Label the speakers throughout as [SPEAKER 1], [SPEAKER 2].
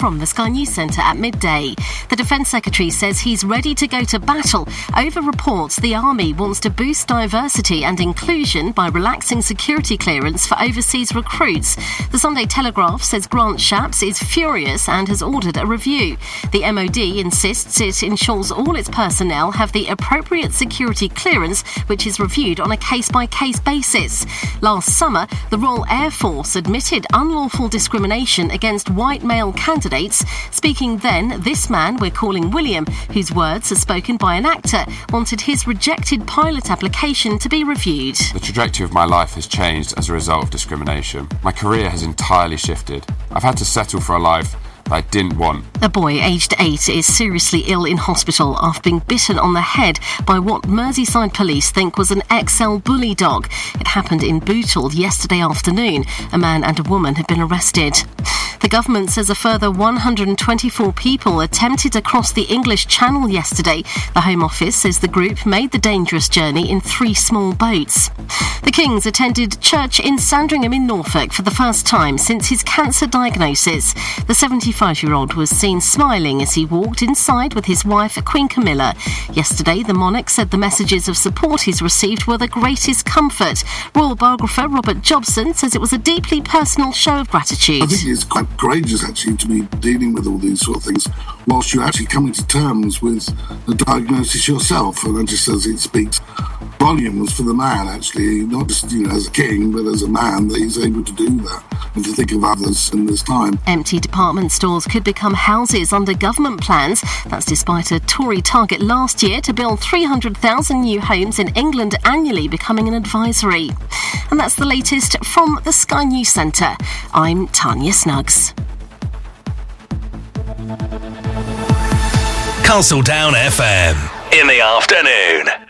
[SPEAKER 1] from the Sky News Centre at midday. The Defence Secretary says he's ready to go to battle over reports the Army wants to boost diversity and inclusion by relaxing security clearance for overseas recruits. The Sunday Telegraph says Grant Shapps is furious and has ordered a review. The MOD insists it ensures all its personnel have the appropriate security clearance, which is reviewed on a case by case basis. Last summer, the Royal Air Force admitted unlawful discrimination against white male candidates. Speaking then, this man we're calling William, whose words are spoken by an actor, wanted his rejected pilot application to be reviewed.
[SPEAKER 2] The trajectory of my life has changed as a result of discrimination. My career has entirely shifted. I've had to settle for a life I didn't want.
[SPEAKER 1] A boy aged eight is seriously ill in hospital after being bitten on the head by what Merseyside police think was an XL bully dog. It happened in Bootle yesterday afternoon. A man and a woman have been arrested. The government says a further 124 people attempted to cross the English Channel yesterday. The Home Office says the group made the dangerous journey in three small boats. The Kings attended church in Sandringham in Norfolk for the first time since his cancer diagnosis. The 75 year old was seen smiling as he walked inside with his wife, Queen Camilla. Yesterday, the monarch said the messages of support he's received were the greatest comfort. Royal biographer Robert Jobson says it was a deeply personal show of gratitude.
[SPEAKER 3] I think it's quite courageous actually to be dealing with all these sort of things whilst you're actually coming to terms with the diagnosis yourself. And I just says it speaks volumes for the man actually, not just you know as a king, but as a man that he's able to do that and to think of others in this time.
[SPEAKER 1] Empty department stores could become houses under government plans. That's despite a Tory target last year to build 300,000 new homes in England annually becoming an advisory. And that's the latest from the Sky News Centre. I'm Tanya Snuggs.
[SPEAKER 4] Castledown FM in the afternoon.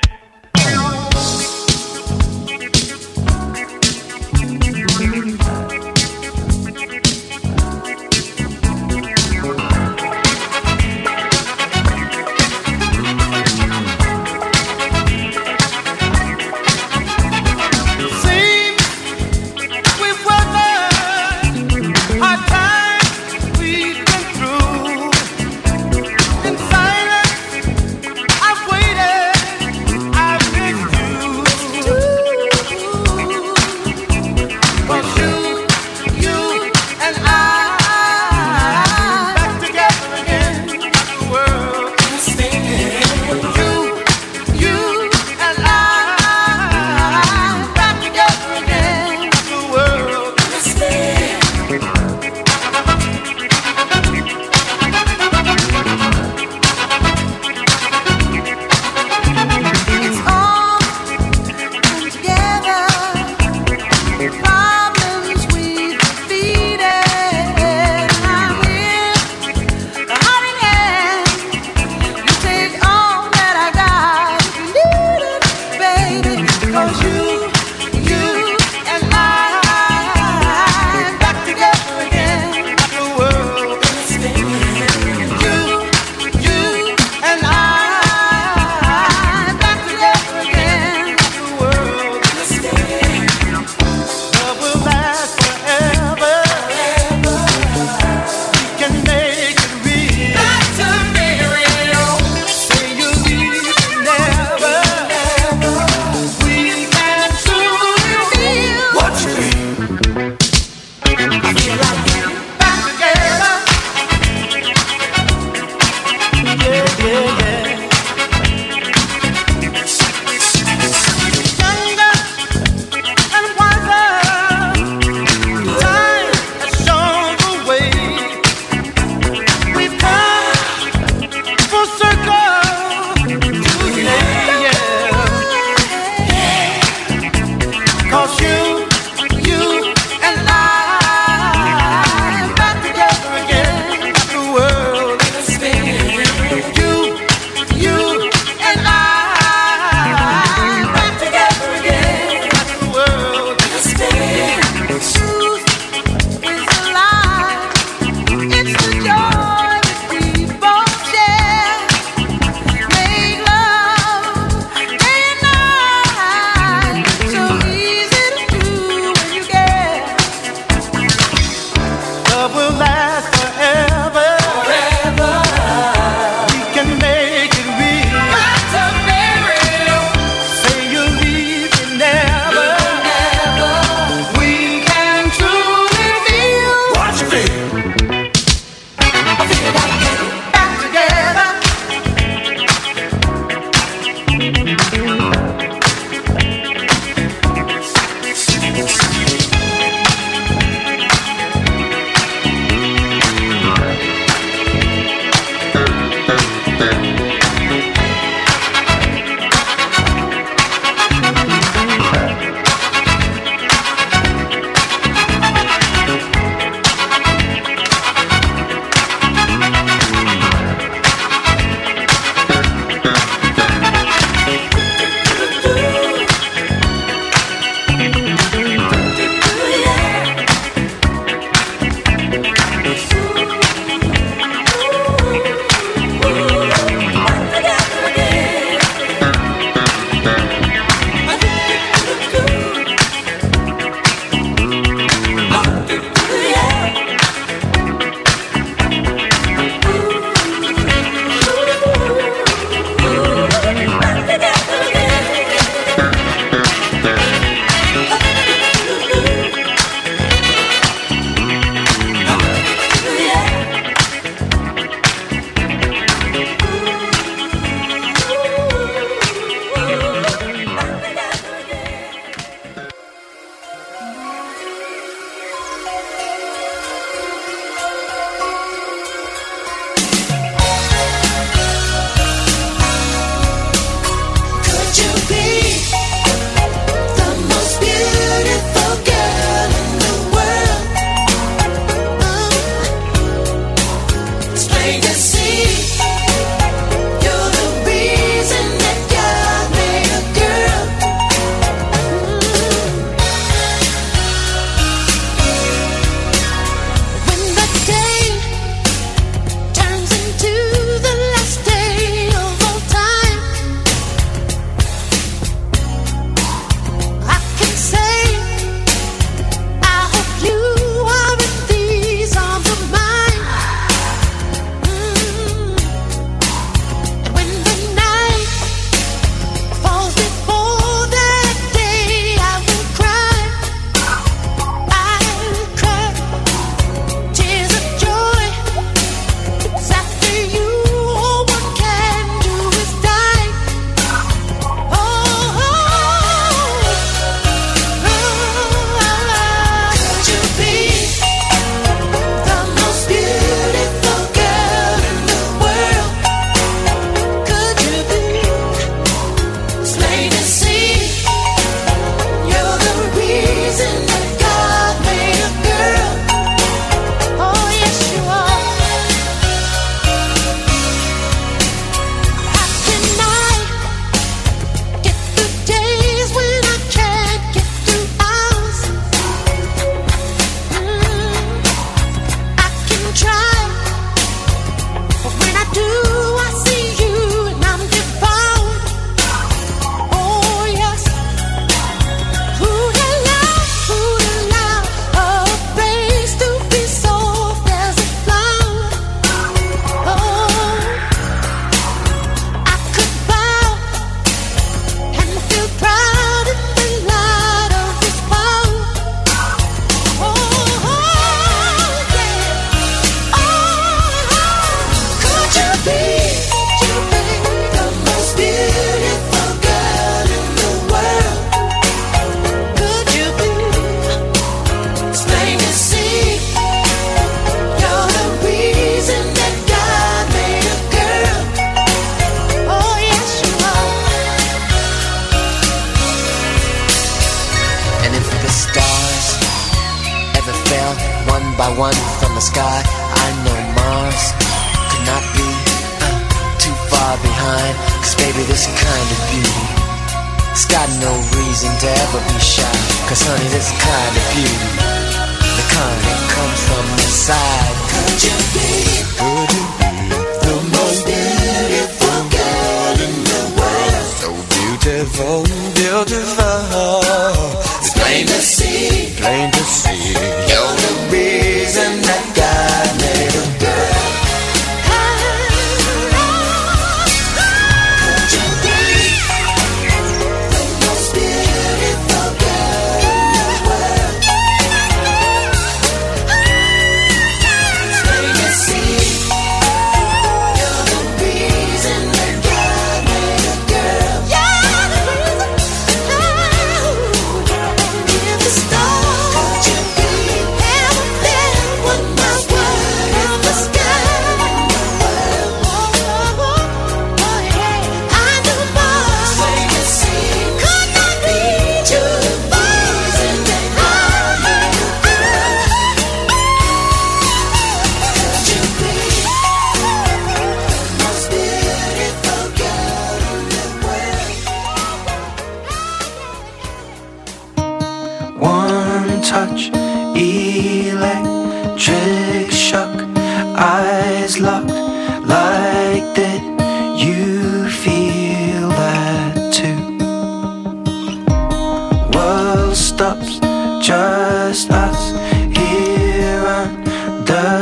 [SPEAKER 5] Under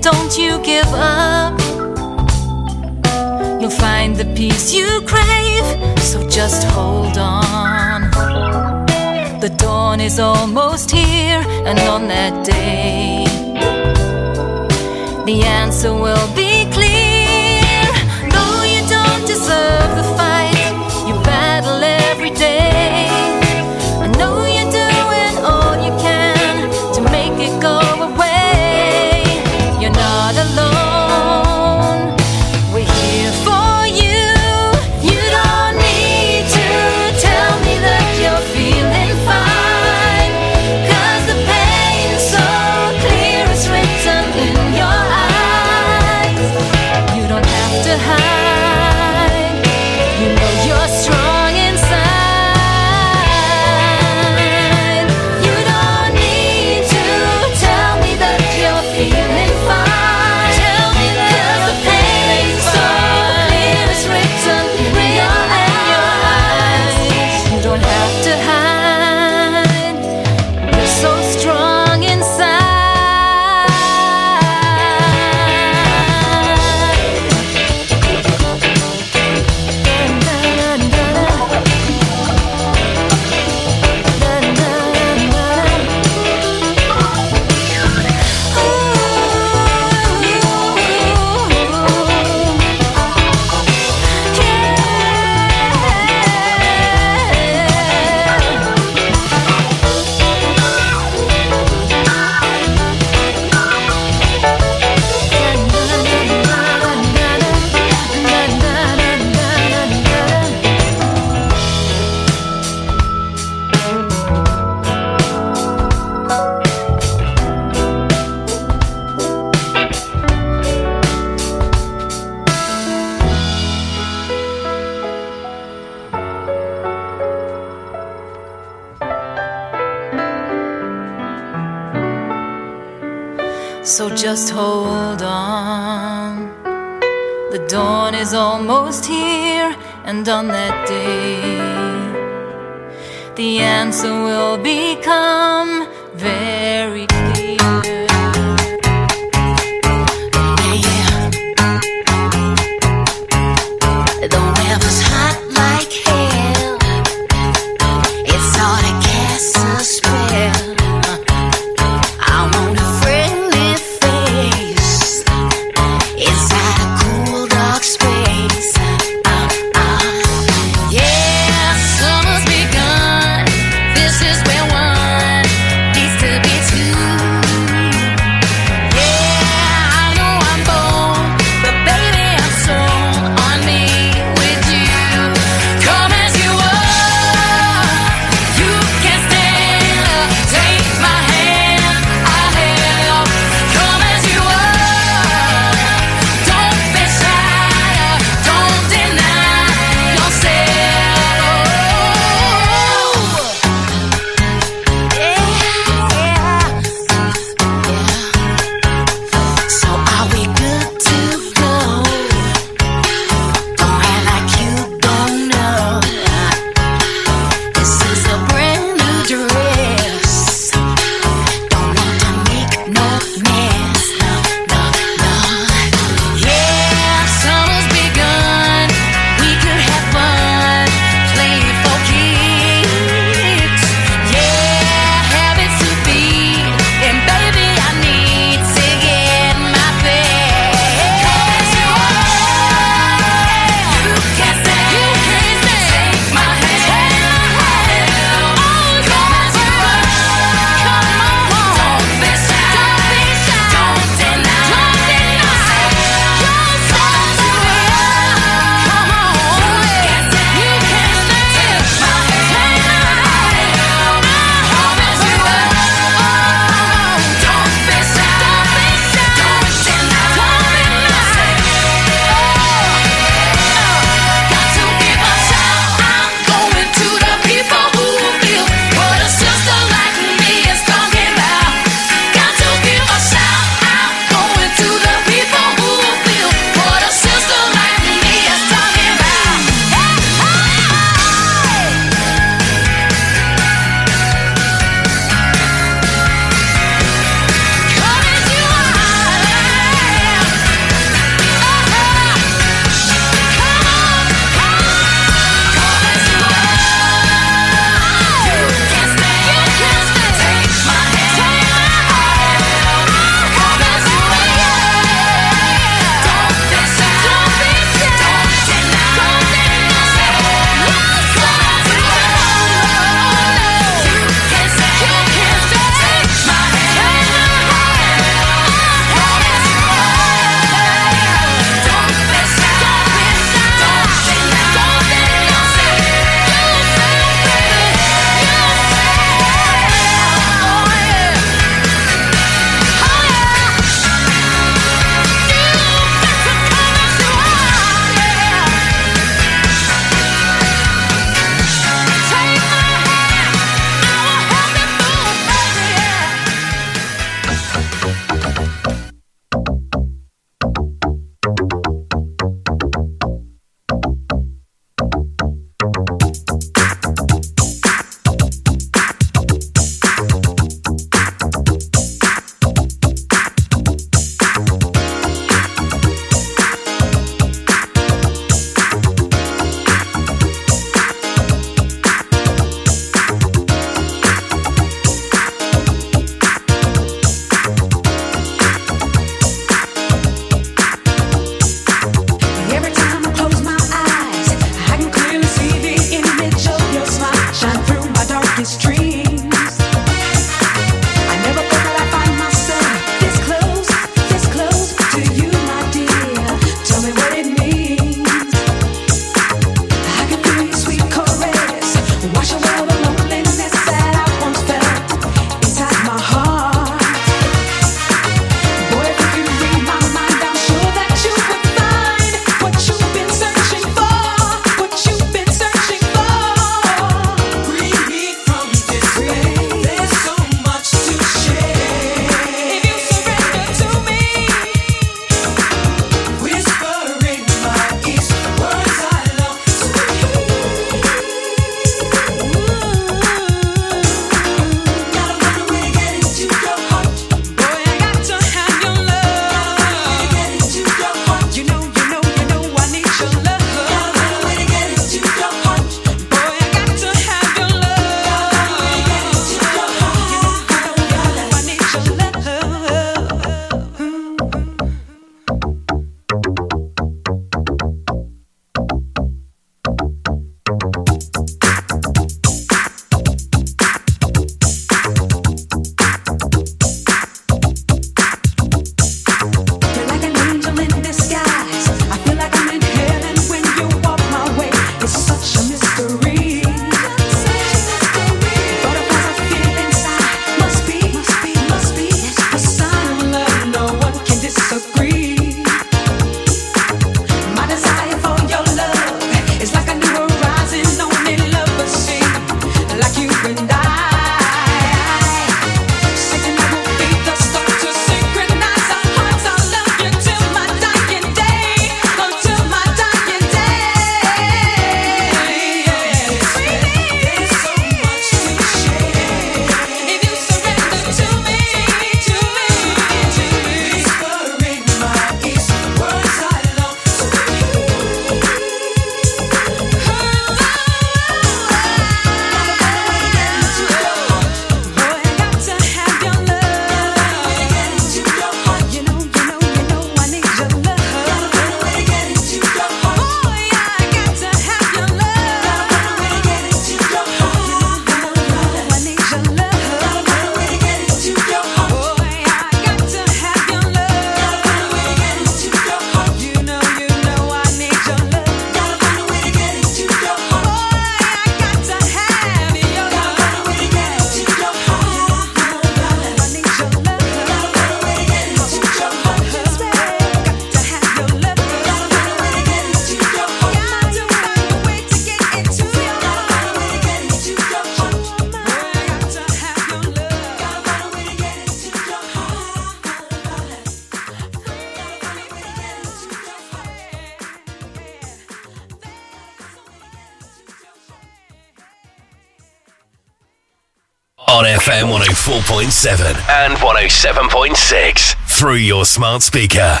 [SPEAKER 6] 104.7 and 107.6 through your smart speaker.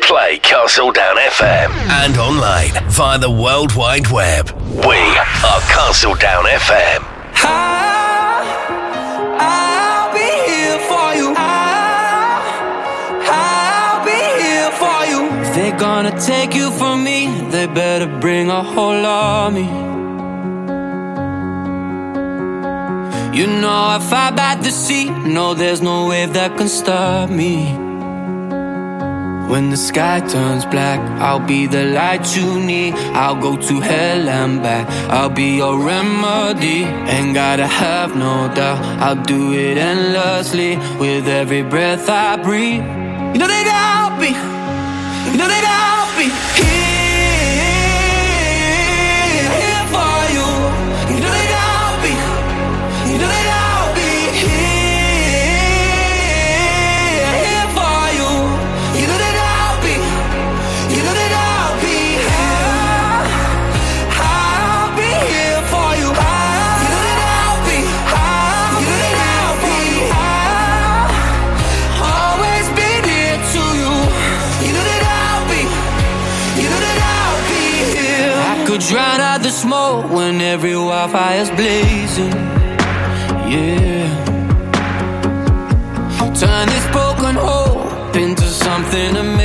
[SPEAKER 6] Play Castledown FM and online via the World Wide Web. We are Castledown FM.
[SPEAKER 7] I'll be here for you. I'll, I'll be here for you. If they're gonna take you from me, they better bring a whole army. You know I fight by the sea. No, there's no wave that can stop me. When the sky turns black, I'll be the light you need. I'll go to hell and back. I'll be your remedy. Ain't gotta have no doubt. I'll do it endlessly with every breath I breathe. You know that I'll be. You know that I'll be here, drown out the smoke when every wildfire's blazing. Yeah. Turn this broken hope into something amazing.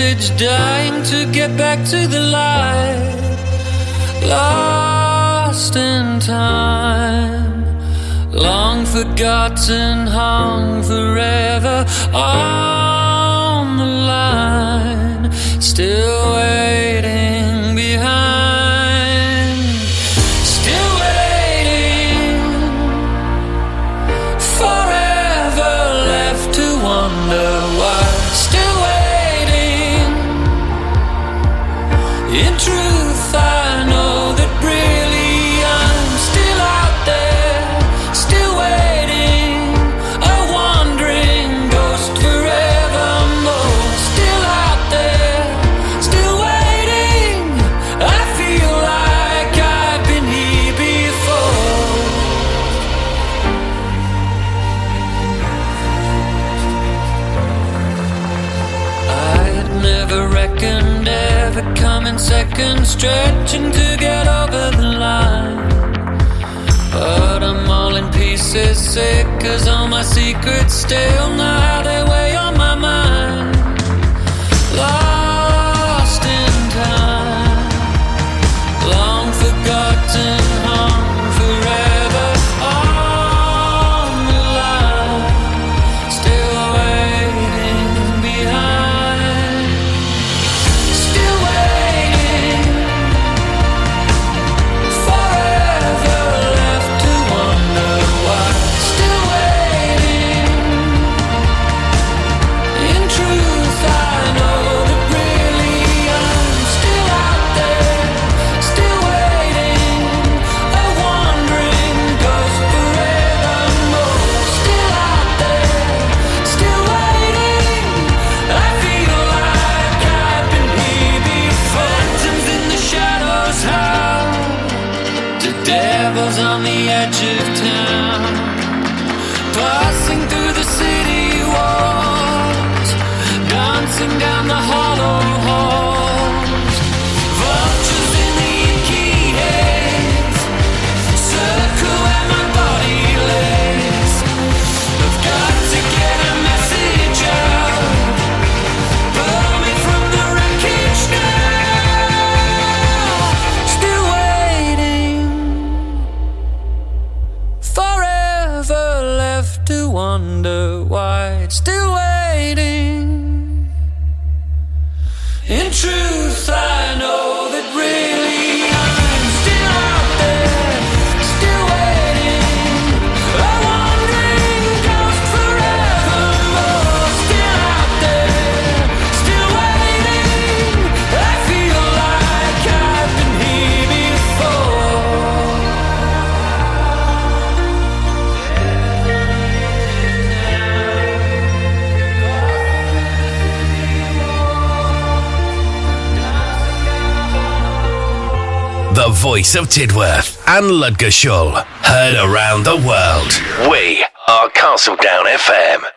[SPEAKER 5] message dying to get back to the light. Lost in time, long forgotten faces sick, cause all my secrets still now they of
[SPEAKER 4] Tidworth and Ludgershall, heard around the world. We are Castledown FM.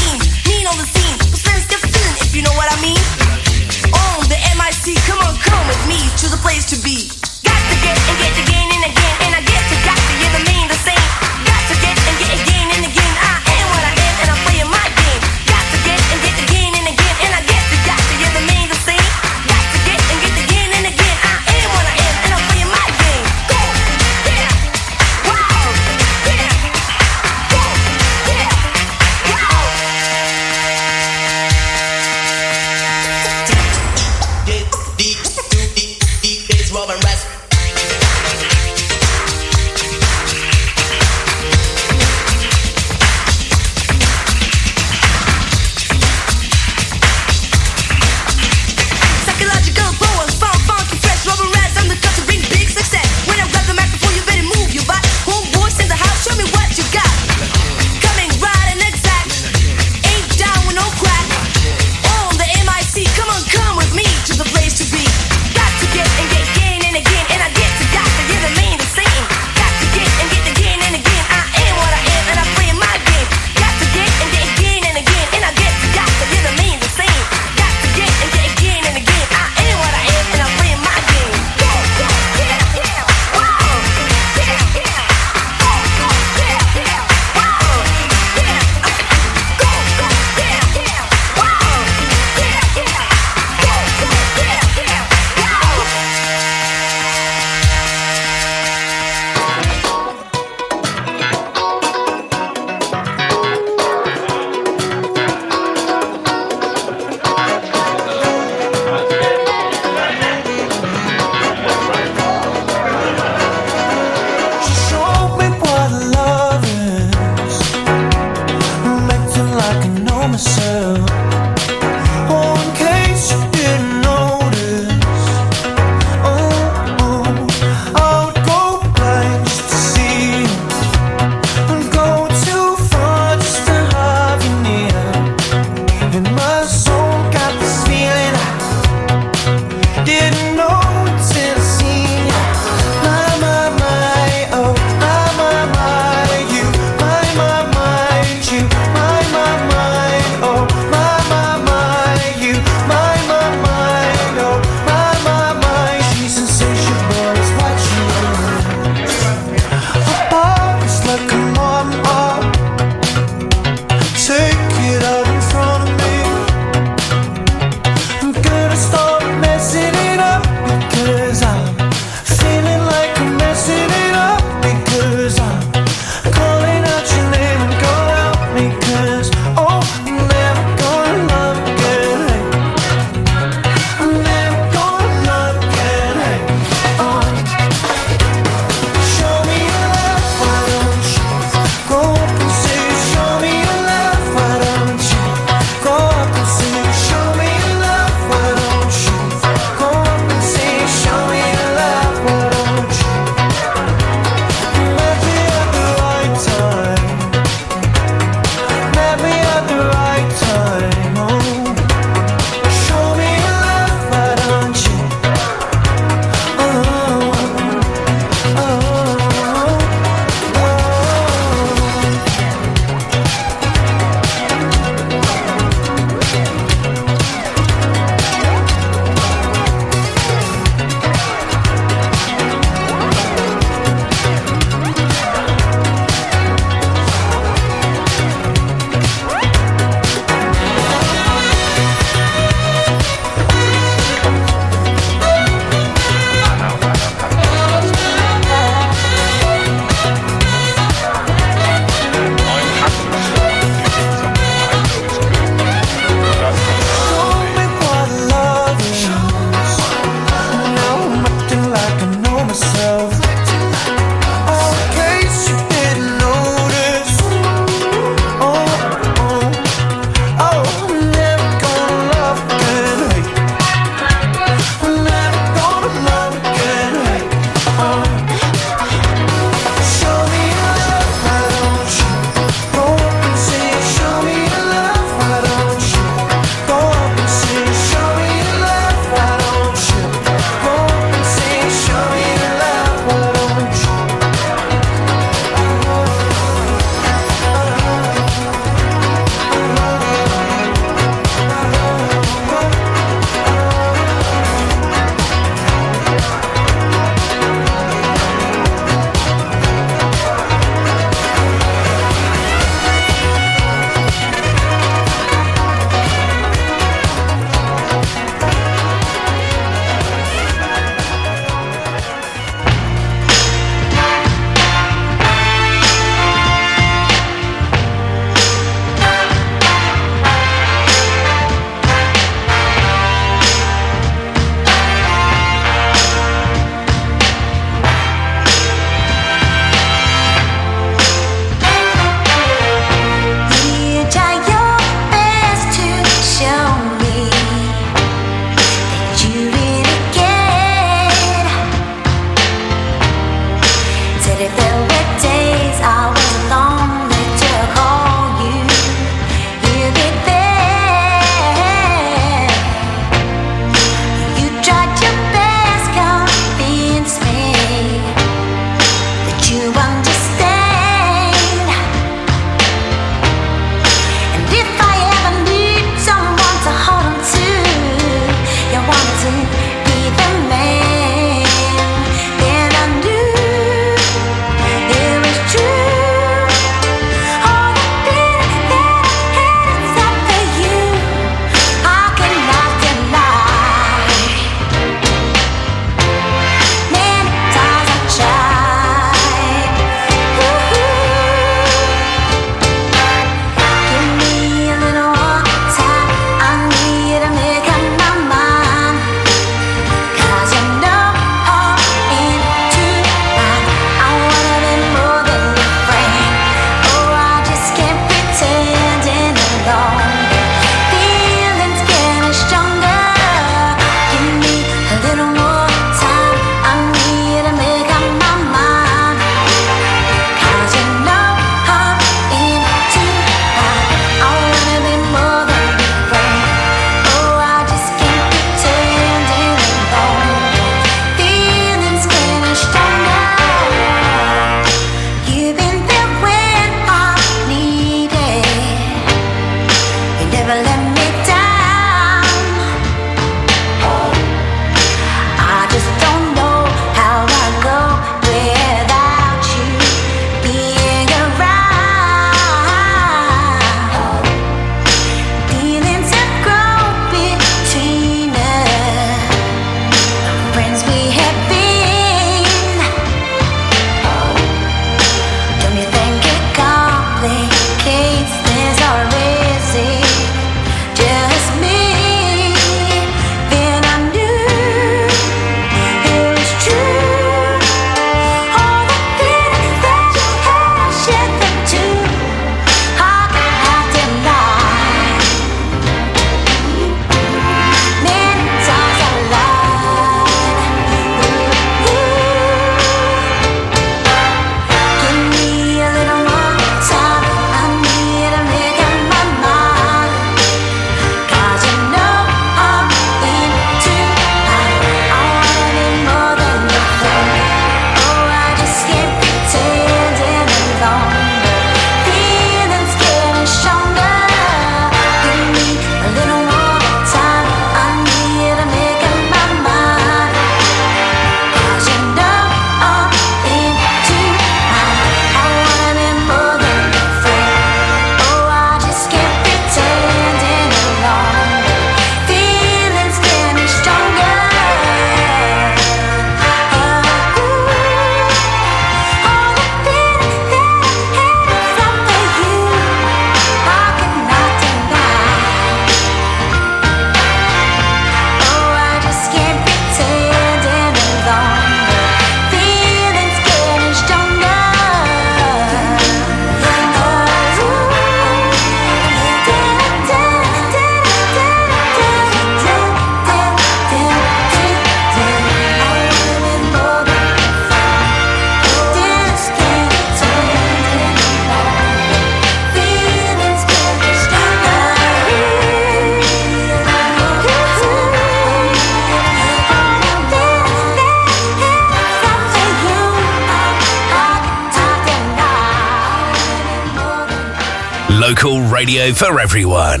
[SPEAKER 8] for
[SPEAKER 4] everyone.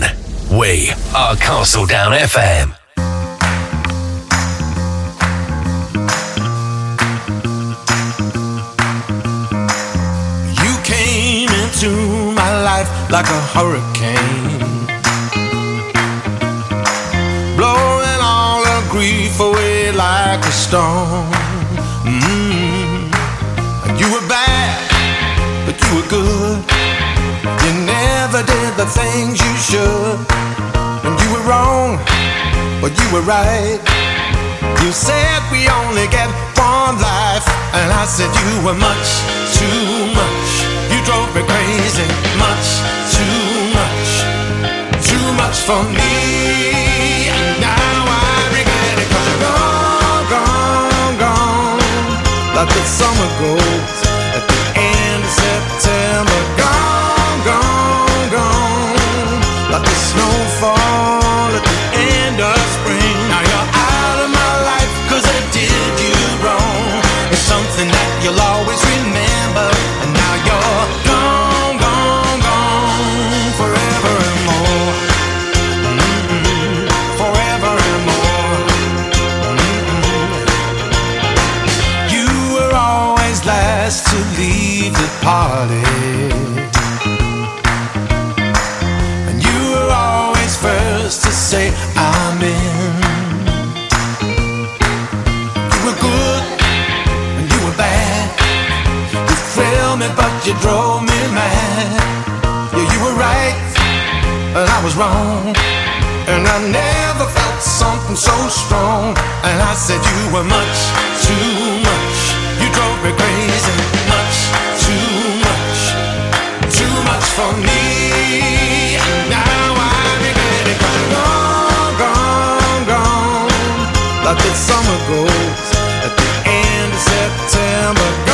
[SPEAKER 4] We are Castledown FM.
[SPEAKER 9] summer goes. At the end of September, gone, gone, gone. Like the snowfall at the end of spring. Now you're out of my life, cause I did you wrong. It's something that you'll always remember. party. And you were always first to say, I'm in. You were good and you were bad. You thrilled me, but you drove me mad. Yeah, you were right, and I was wrong. And I never felt something so strong. And I said, You were much too much. You drove me crazy. for me. Now I. Gone, gone, gone. Like the summer goes at the end of September.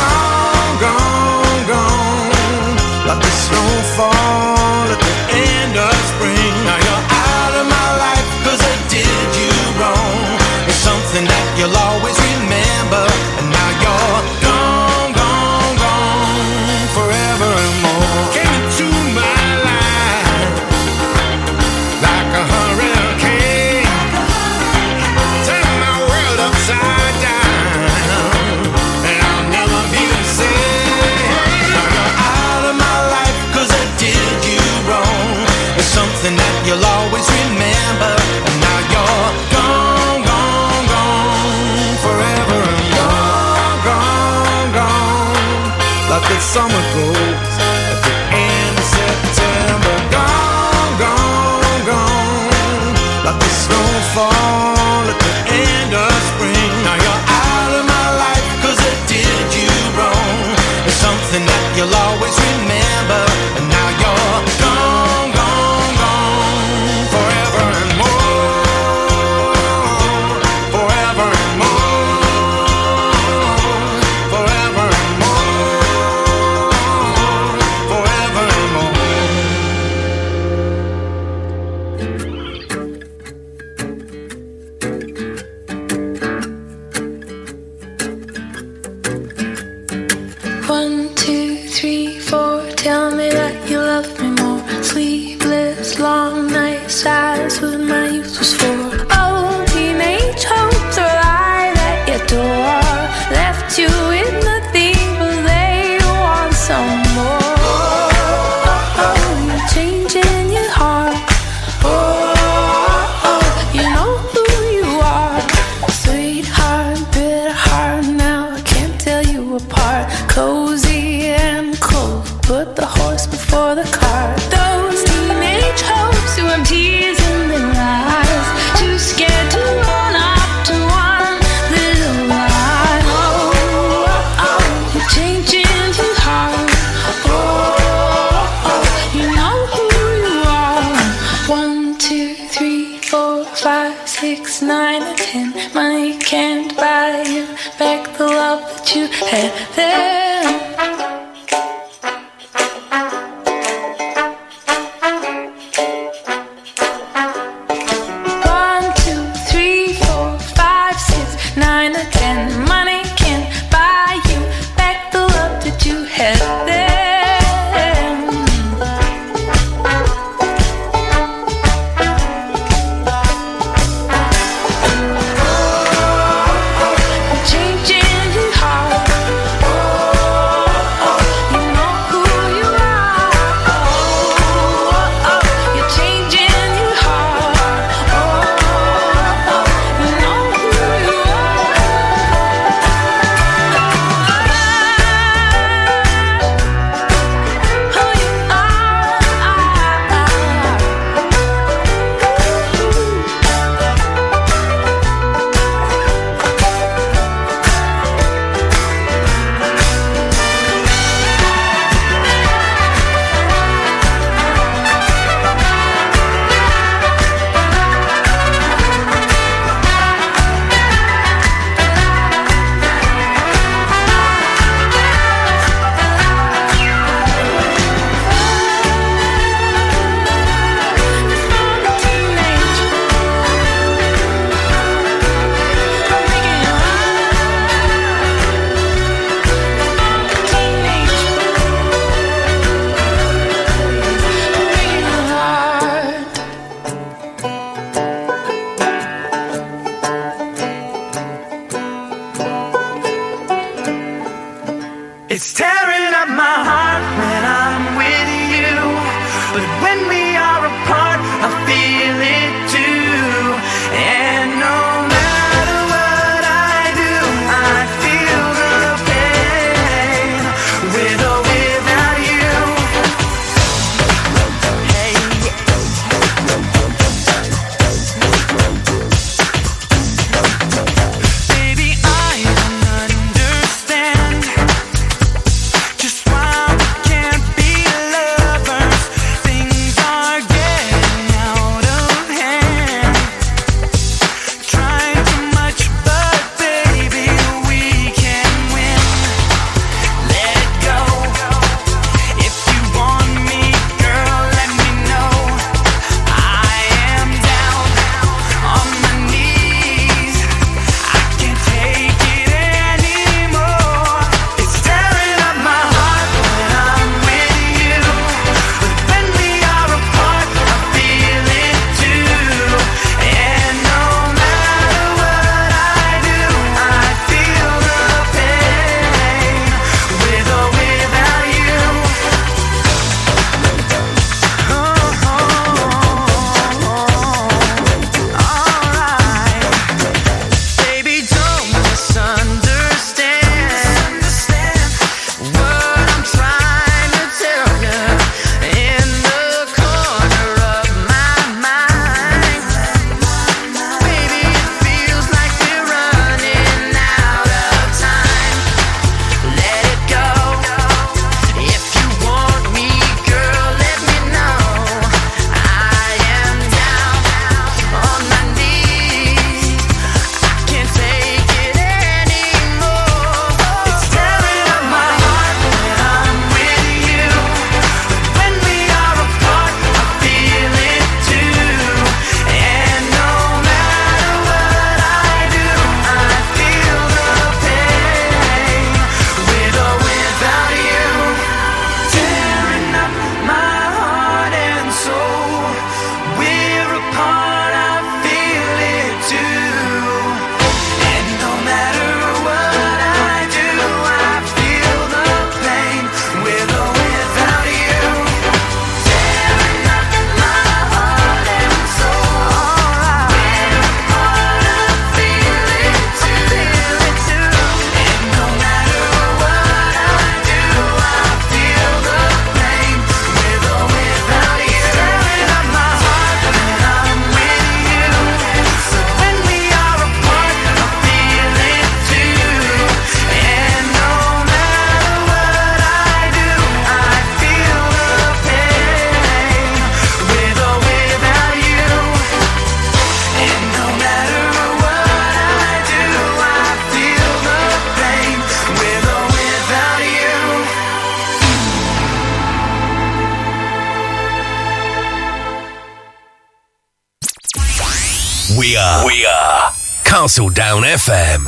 [SPEAKER 6] Castledown FM.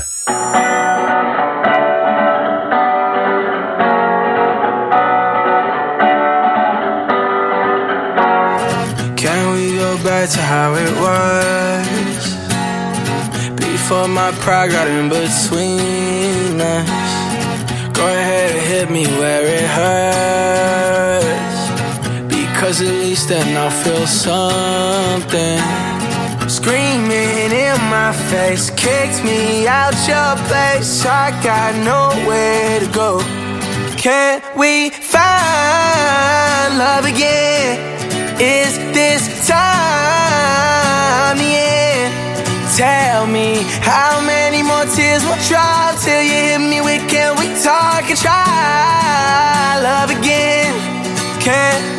[SPEAKER 7] Can we go back to how it was? Before my pride got in between us. Go ahead and hit me where it hurts. Because at least then I'll feel something. Screaming in my face kicked me out your place. I got nowhere to go. Can we find love again? Is this time the end? Tell me how many more tears will drop till you hit me with can we talk and try love again? Can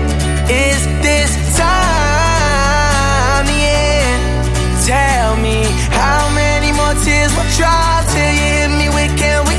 [SPEAKER 7] Tears will drop till you hit me with can we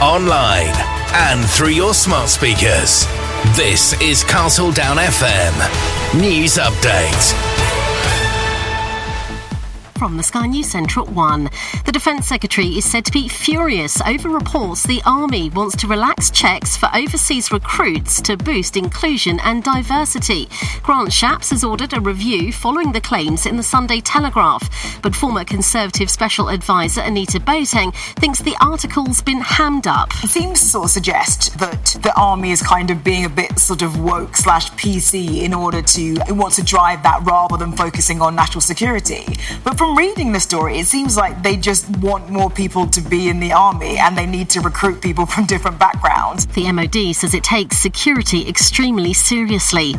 [SPEAKER 6] online, and through your smart speakers. This is Castledown FM. News Update.
[SPEAKER 1] From the Sky News Centre at 1. The Defence Secretary is said to be furious over reports the Army wants to relax checks for overseas recruits to boost inclusion and diversity. Grant Shapps has ordered a review following the claims in the Sunday Telegraph. But former Conservative Special Advisor Anita Boateng thinks the article's been hammed up.
[SPEAKER 10] It seems to sort of suggest that the army is kind of being a bit sort of woke slash PC in order to want to drive that rather than focusing on national security. But from reading the story, it seems like they just want more people to be in the army and they need to recruit people from different backgrounds.
[SPEAKER 1] The MOD says it takes security extremely seriously.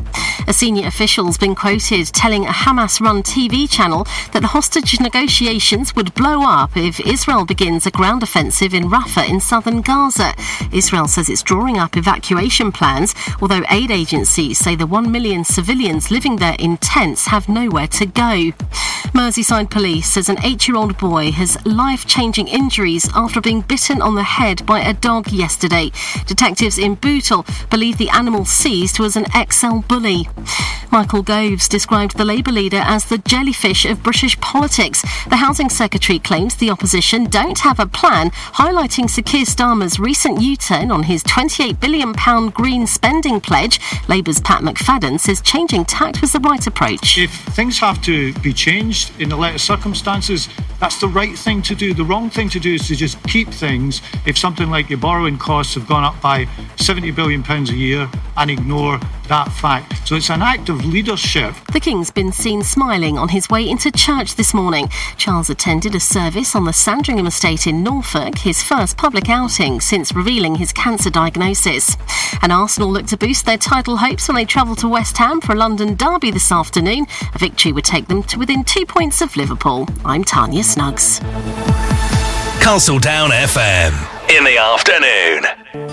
[SPEAKER 1] A senior official's been quoted telling a Hamas run TV channel that hostage negotiations would blow up if Israel begins a ground offensive in Rafah in southern Gaza. Israel says it's drawing up evacuation plans, although aid agencies say the 1 million civilians living there in tents have nowhere to go. Merseyside Police says an eight year old boy has life changing injuries after being bitten on the head by a dog yesterday. Detectives in Bootle believe the animal seized was an XL bully. Michael Gove's described the Labour leader as the jellyfish of British politics. The Housing Secretary claims the opposition don't have a plan, highlighting Sir Keir Starmer's recent U turn on his £28 billion green spending pledge. Labour's Pat McFadden says changing tact was the right approach.
[SPEAKER 11] If things have to be changed in the of circumstances, that's the right thing to do. The wrong thing to do is to just keep things if something like your borrowing costs have gone up by £70 billion a year and ignore that fact. So it's an act of leadership.
[SPEAKER 1] The King's been seen smiling on his way into church this morning. Charles attended a service on the Sandringham estate in Norfolk, his first public outing since revealing his cancer diagnosis. And Arsenal look to boost their title hopes when they travel to West Ham for a London derby this afternoon. A victory would take them to within two points of Liverpool. I'm Tanya Snuggs.
[SPEAKER 6] Castledown FM. In the afternoon.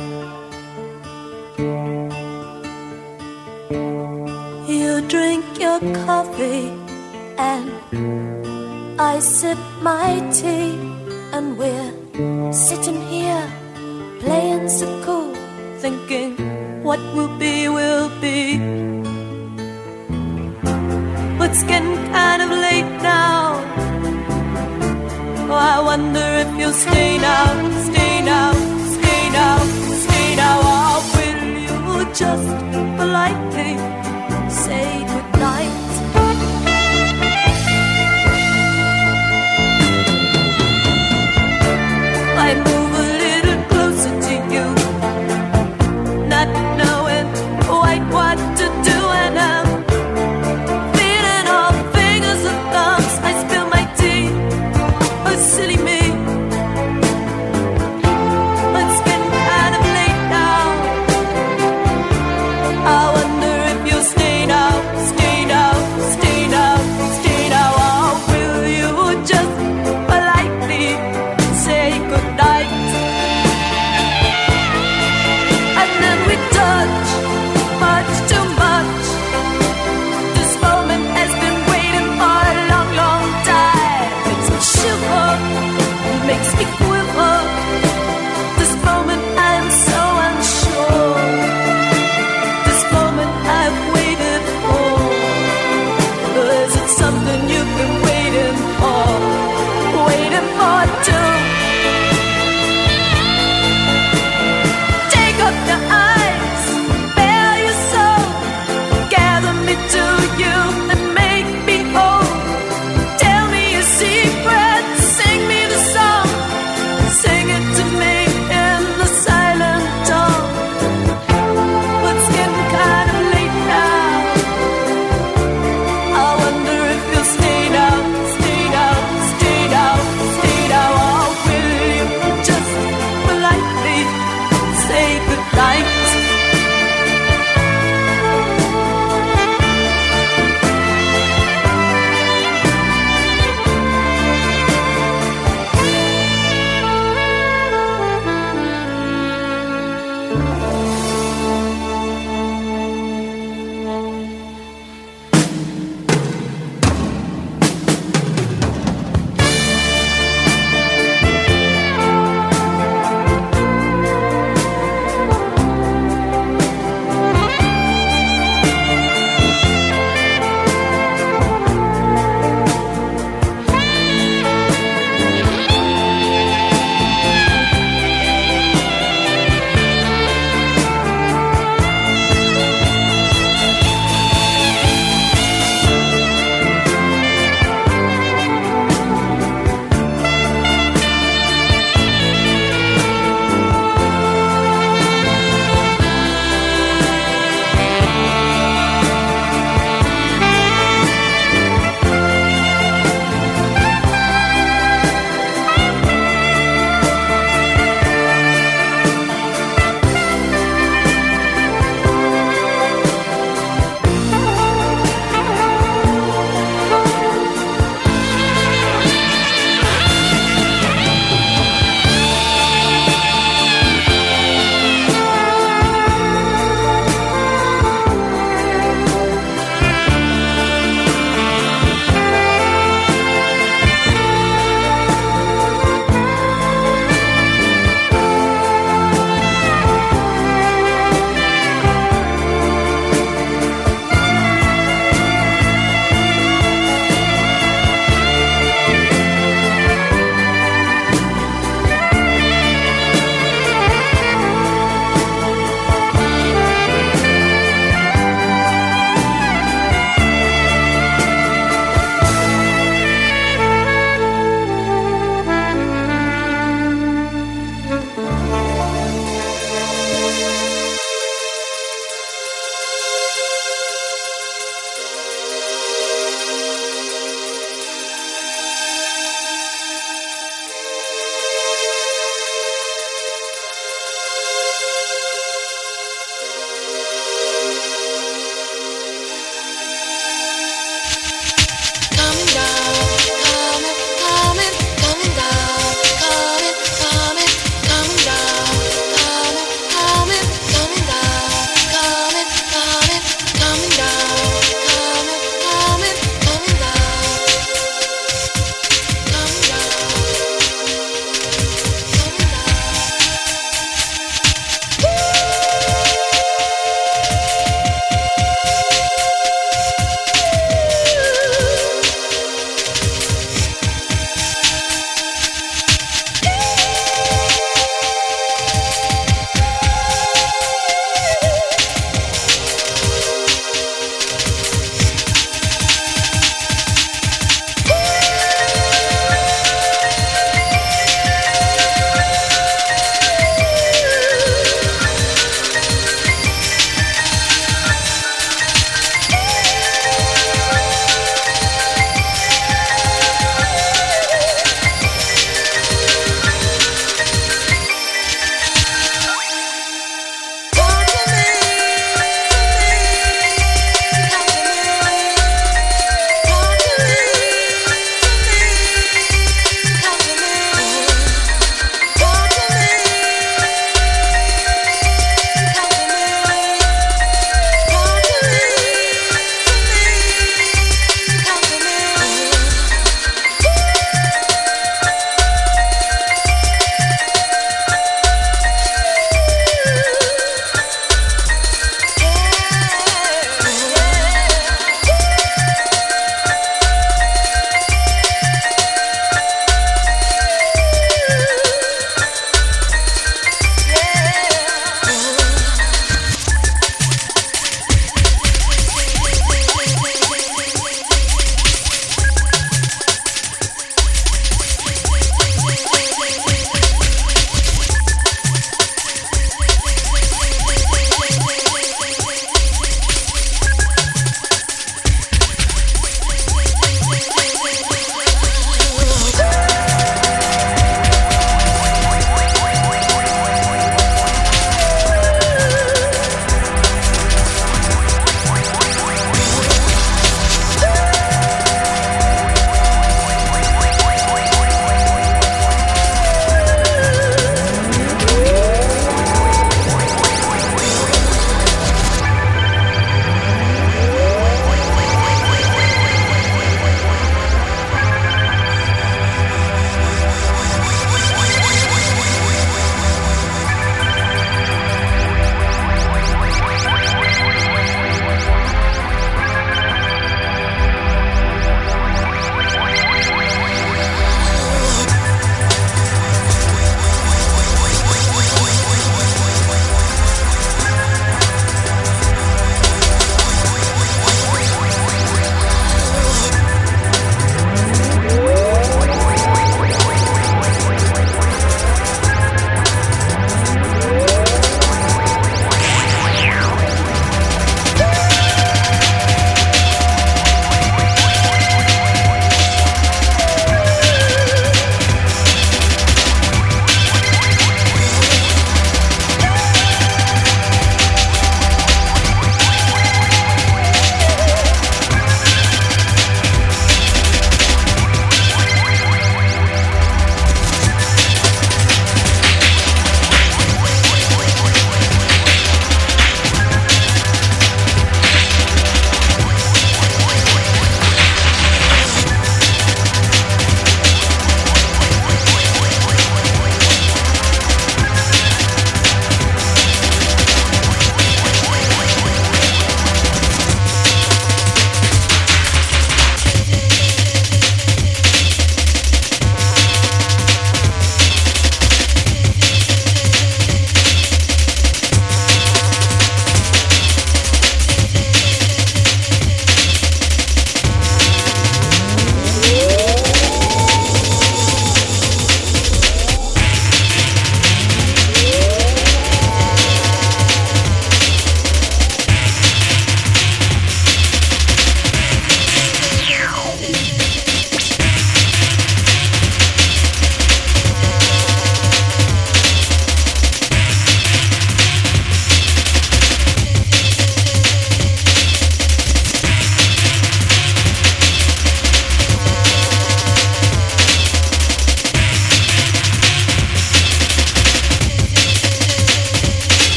[SPEAKER 12] You drink your coffee and I sip my tea, and we're sitting here playing so cool, thinking what will be, will be. But it's getting kind of late now. Oh, I wonder if you'll stay now, stay now, stay now, stay now, or will you just politely say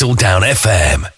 [SPEAKER 5] are Castledown FM.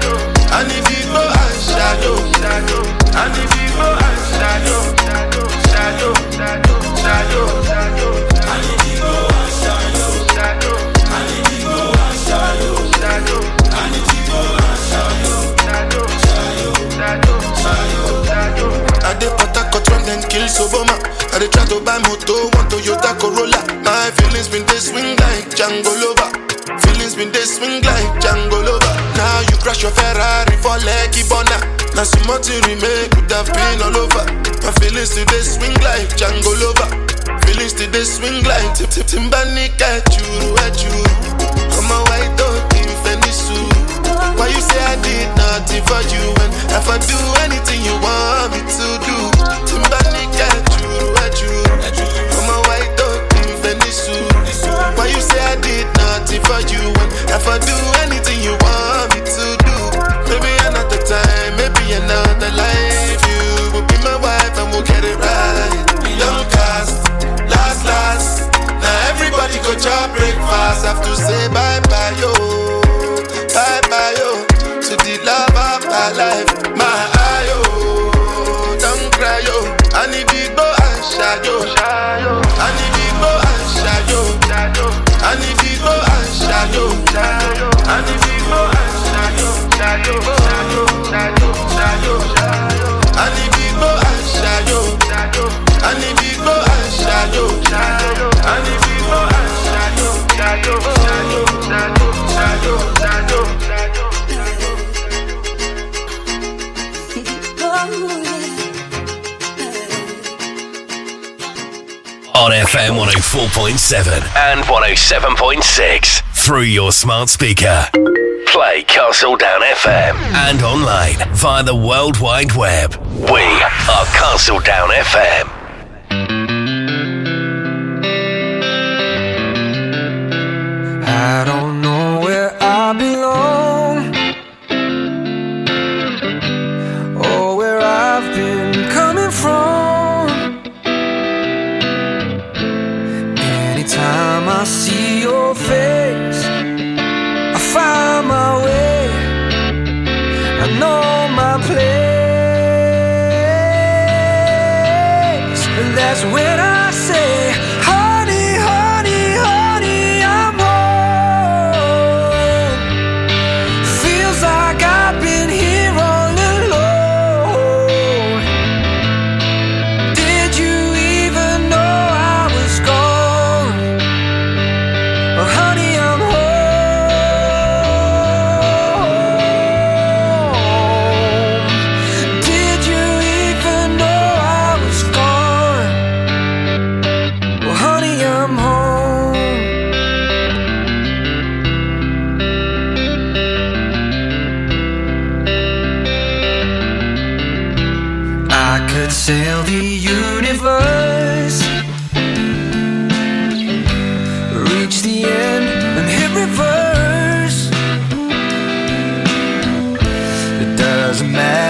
[SPEAKER 13] And if you go shadow, and if you go shadow, shadow, shadow, shadow, shadow, shadow, and if you shadow, shadow, and if you go shadow, shadow, shadow, shadow, shadow. I dey put a cut kill Soboma. I dey try to buy motor, want Toyota Corolla. My feelings been this swing crash your Ferrari for Lucky Bona. Now some more to remake could have been all over. My feelings today swing like Django Lover. Feelings today swing like Tip Tip Timbani at you. I'm a white dog in Fendi suit. Why you say I did nothing for you and if I do anything you want me to do? Timbani at you. I'm a white dog in Fendi suit. Why you say I did nothing for you and if I do anything another life. You will be my wife and we'll get it right. Young cast, last, last. Now everybody go job breakfast. Have to say bye
[SPEAKER 4] On FM 104.7 and 107.6 through your smart speaker. Play Castledown FM and online via the World Wide Web. We are Castledown FM.
[SPEAKER 14] I don't know where I belong face, I find my way. I know my place, and that's when could sail the universe, reach the end and hit reverse. It doesn't matter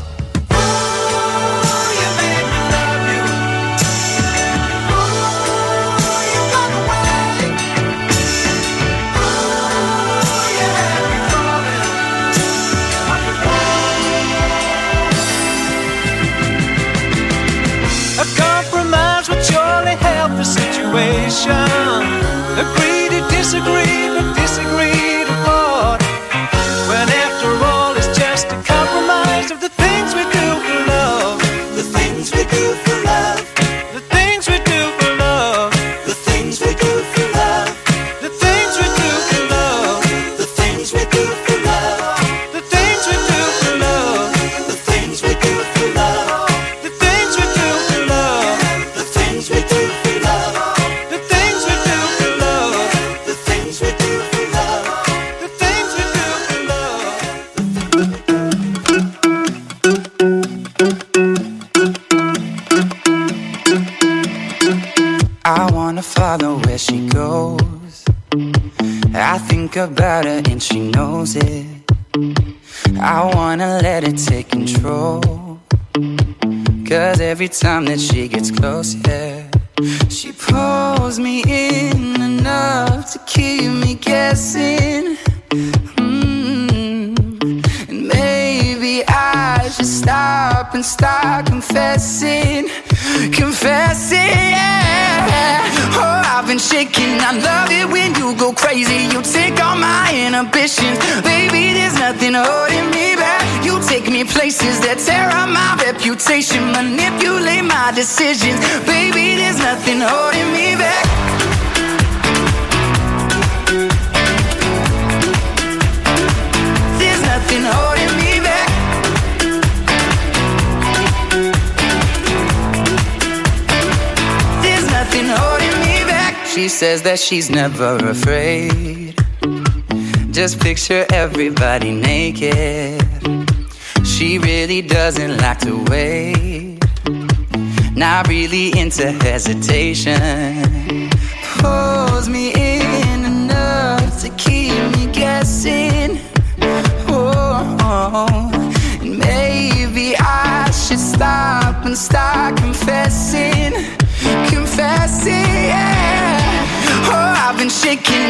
[SPEAKER 15] nation agree to disagree.
[SPEAKER 7] time that she gets close decisions. Baby, there's nothing holding me back. There's nothing holding me back. There's nothing holding me back. She says that she's never afraid. Just picture everybody naked. She really doesn't like to wait not really into hesitation. Oh.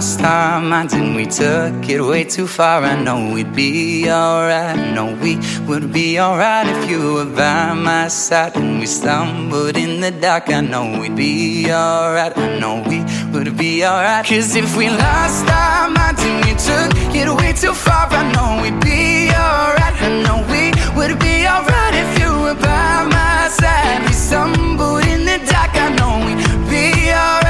[SPEAKER 7] Lost our minds and we took it way too far. I know we'd be alright. I know we would be alright if you were by my side. And we stumbled in the dark. I know we'd be alright. I know we would be alright. Cause if we lost our minds and we took it way too far, I know we'd be alright. I know we would be alright if you were by my side. We stumbled in the dark. I know we'd be alright.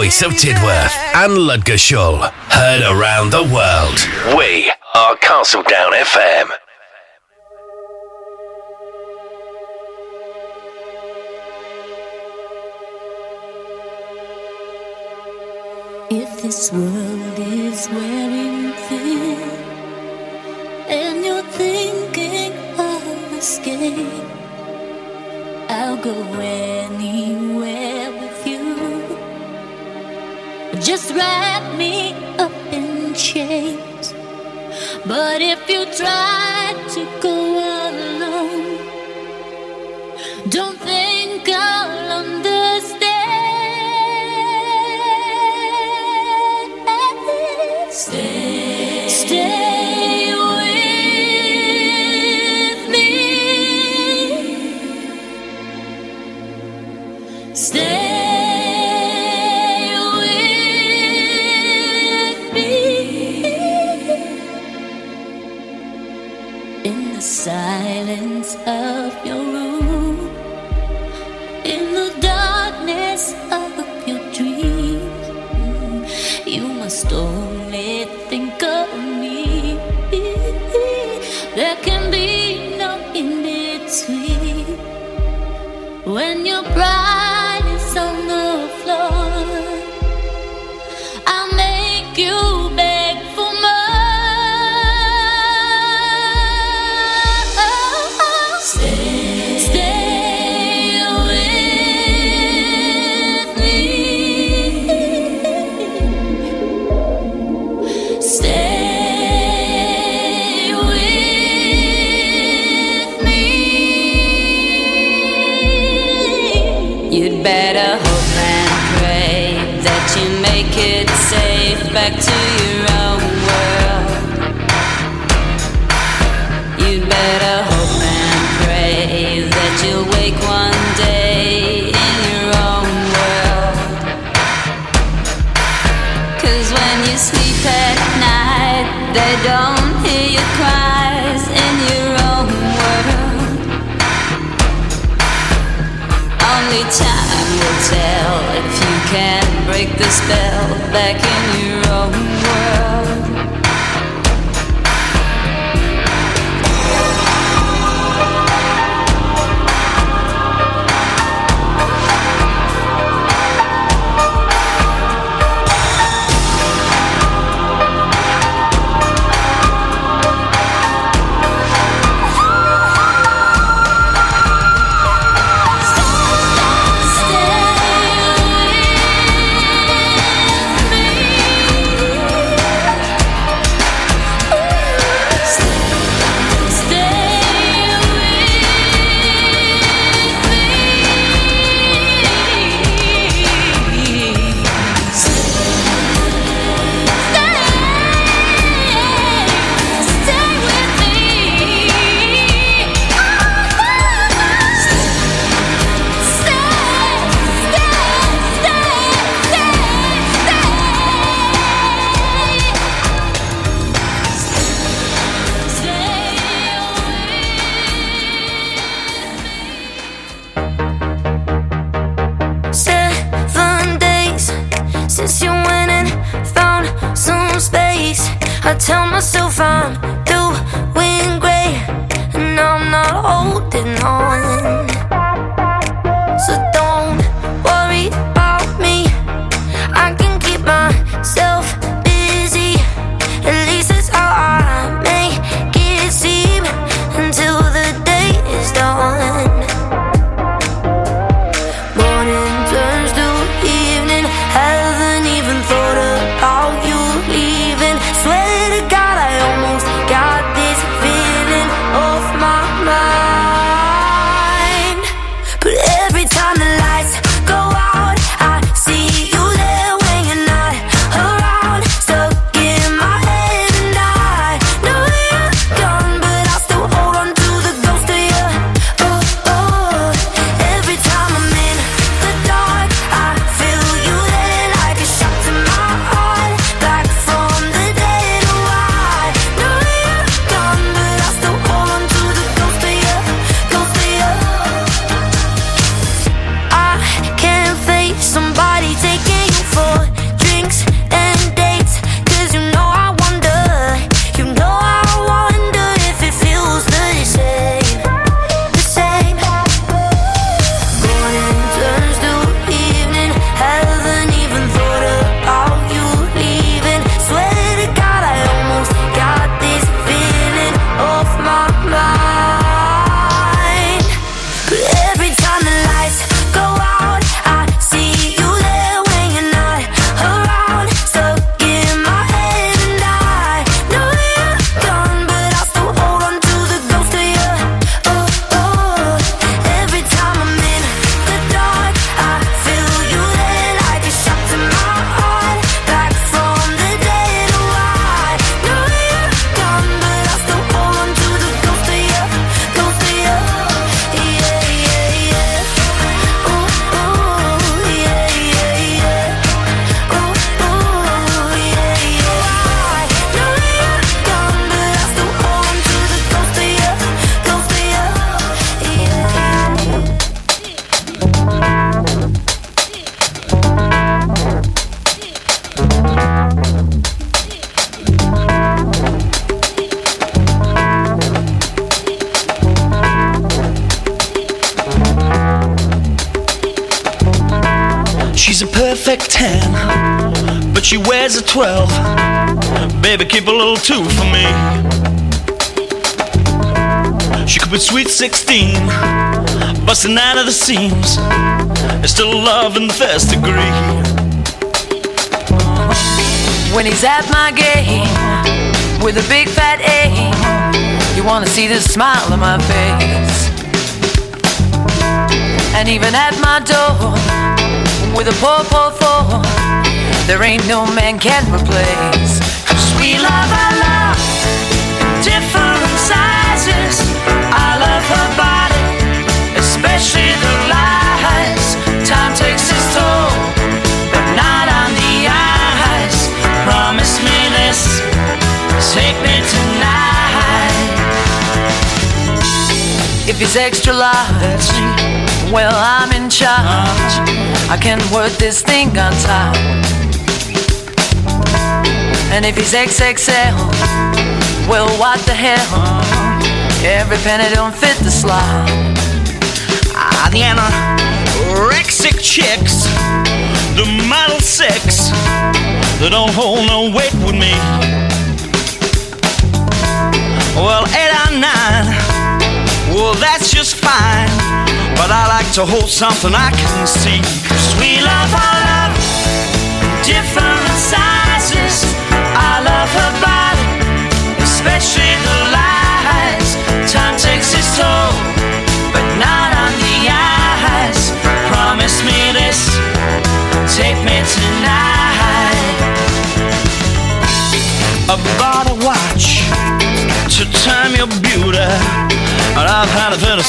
[SPEAKER 4] Voice of Tidworth and Ludgershall. Heard around the world. We are Castledown FM.
[SPEAKER 12] If this world is wearing thin and you're thinking of escape, I'll go anywhere. Just wrap me up in chains. But if you try to go alone, don't think I'll understand. Stay, stay
[SPEAKER 16] they don't hear your cries in your own world. Only time will tell if you can break the spell back in
[SPEAKER 9] but she wears a 12. Baby, keep a little 2 for me. She could be sweet 16, busting out of the seams. There's still love in the first degree.
[SPEAKER 17] When he's at my gate with a big fat A, you wanna see the smile on my face. And even at my door with a poor, poor four, there ain't no man can replace. Cause we love our love, different sizes. I love her body, especially the lies. Time takes its toll, but not on the eyes. Promise me this, take me tonight. If he's extra large, well, I'm in charge. I can work this thing on top. And if he's XXL, well, what the hell? Every penny don't fit the slot.
[SPEAKER 9] Ah, the anorexic chicks, the model six, they don't hold no weight with me. Well, eight or nine, well, that's just fine. But I like to hold something I can see. Cause we love our love, different sizes.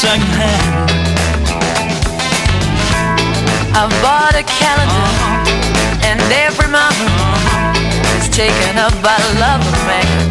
[SPEAKER 9] Second hand.
[SPEAKER 17] I bought a calendar, and every month is taken up by love of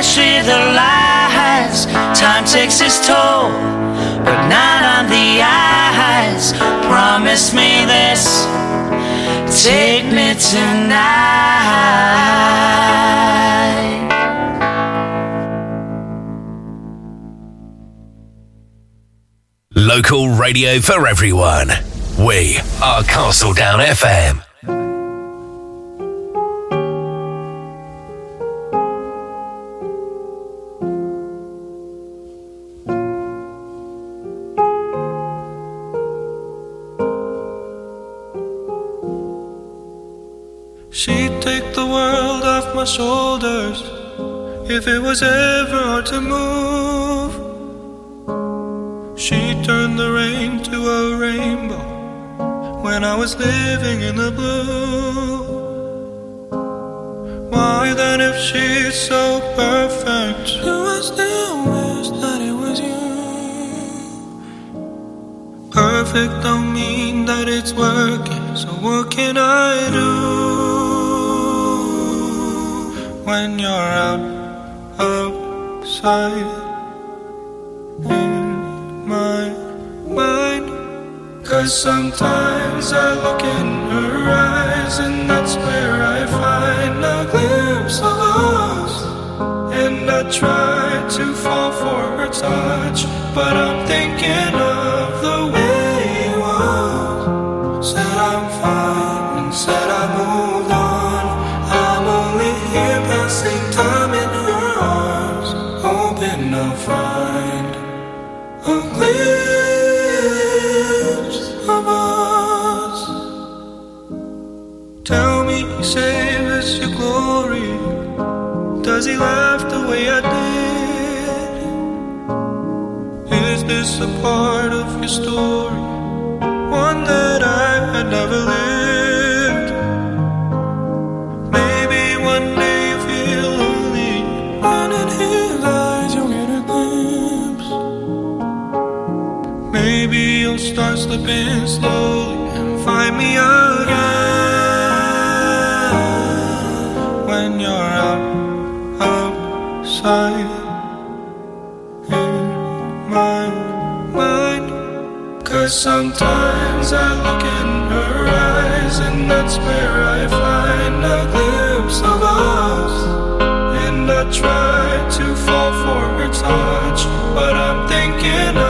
[SPEAKER 17] especially the lies. Time takes its toll, but not on the eyes. Promise me this, take me tonight.
[SPEAKER 6] Local radio for everyone. We are Castledown FM.
[SPEAKER 15] The world off my shoulders if it was ever hard to move. She turned the rain to a rainbow when I was living in the blue. Why then, if she's so perfect, do I still wish that it was you? Perfect don't mean that it's working, so what can I do when you're out outside in my mind? Cause sometimes I look in her eyes, and that's where I find a glimpse of us. And I try to fall for her touch, but I'm thinking Does he laugh the way I did. Is this a part of your story? One that I had never lived.
[SPEAKER 18] Maybe one day you feel lonely. And in his eyes you'll get a glimpse. Maybe you'll start slipping slowly and find me out. Sometimes I look in her eyes, and that's where I find a glimpse of us. And I try to fall for her touch, but I'm thinking.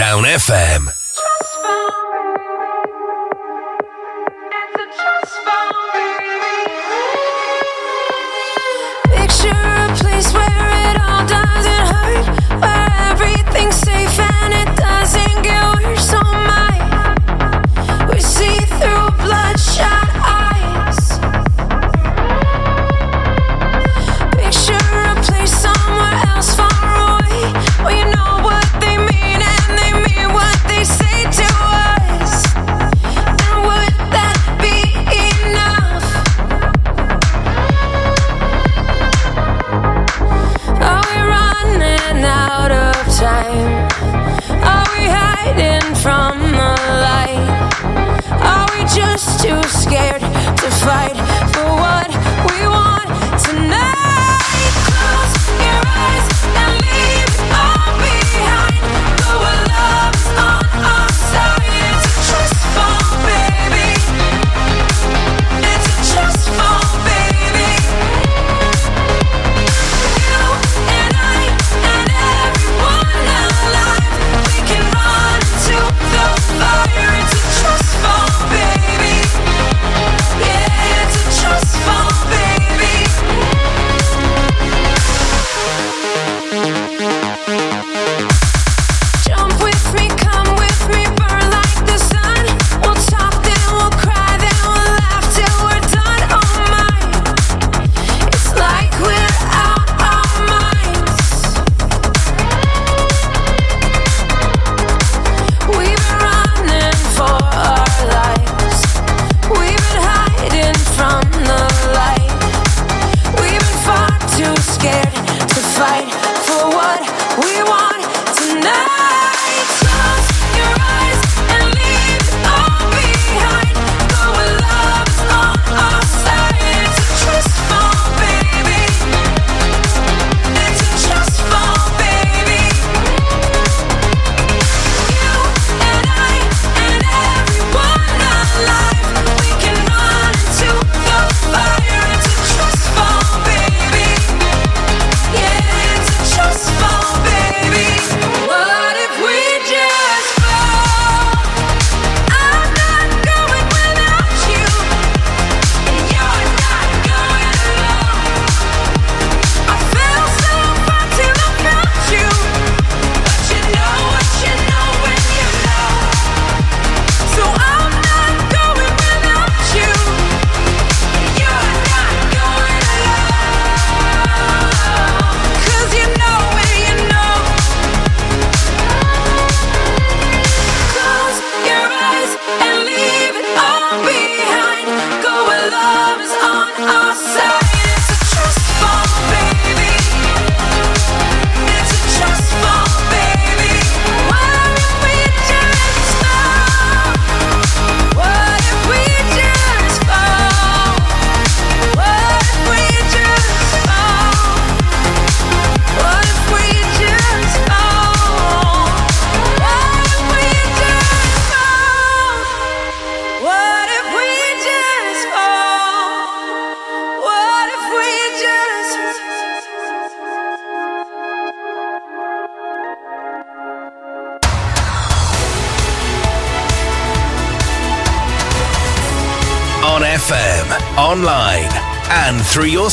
[SPEAKER 19] Down
[SPEAKER 12] FM.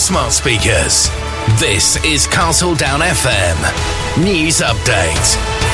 [SPEAKER 6] Smart speakers. This is Castledown FM News Update.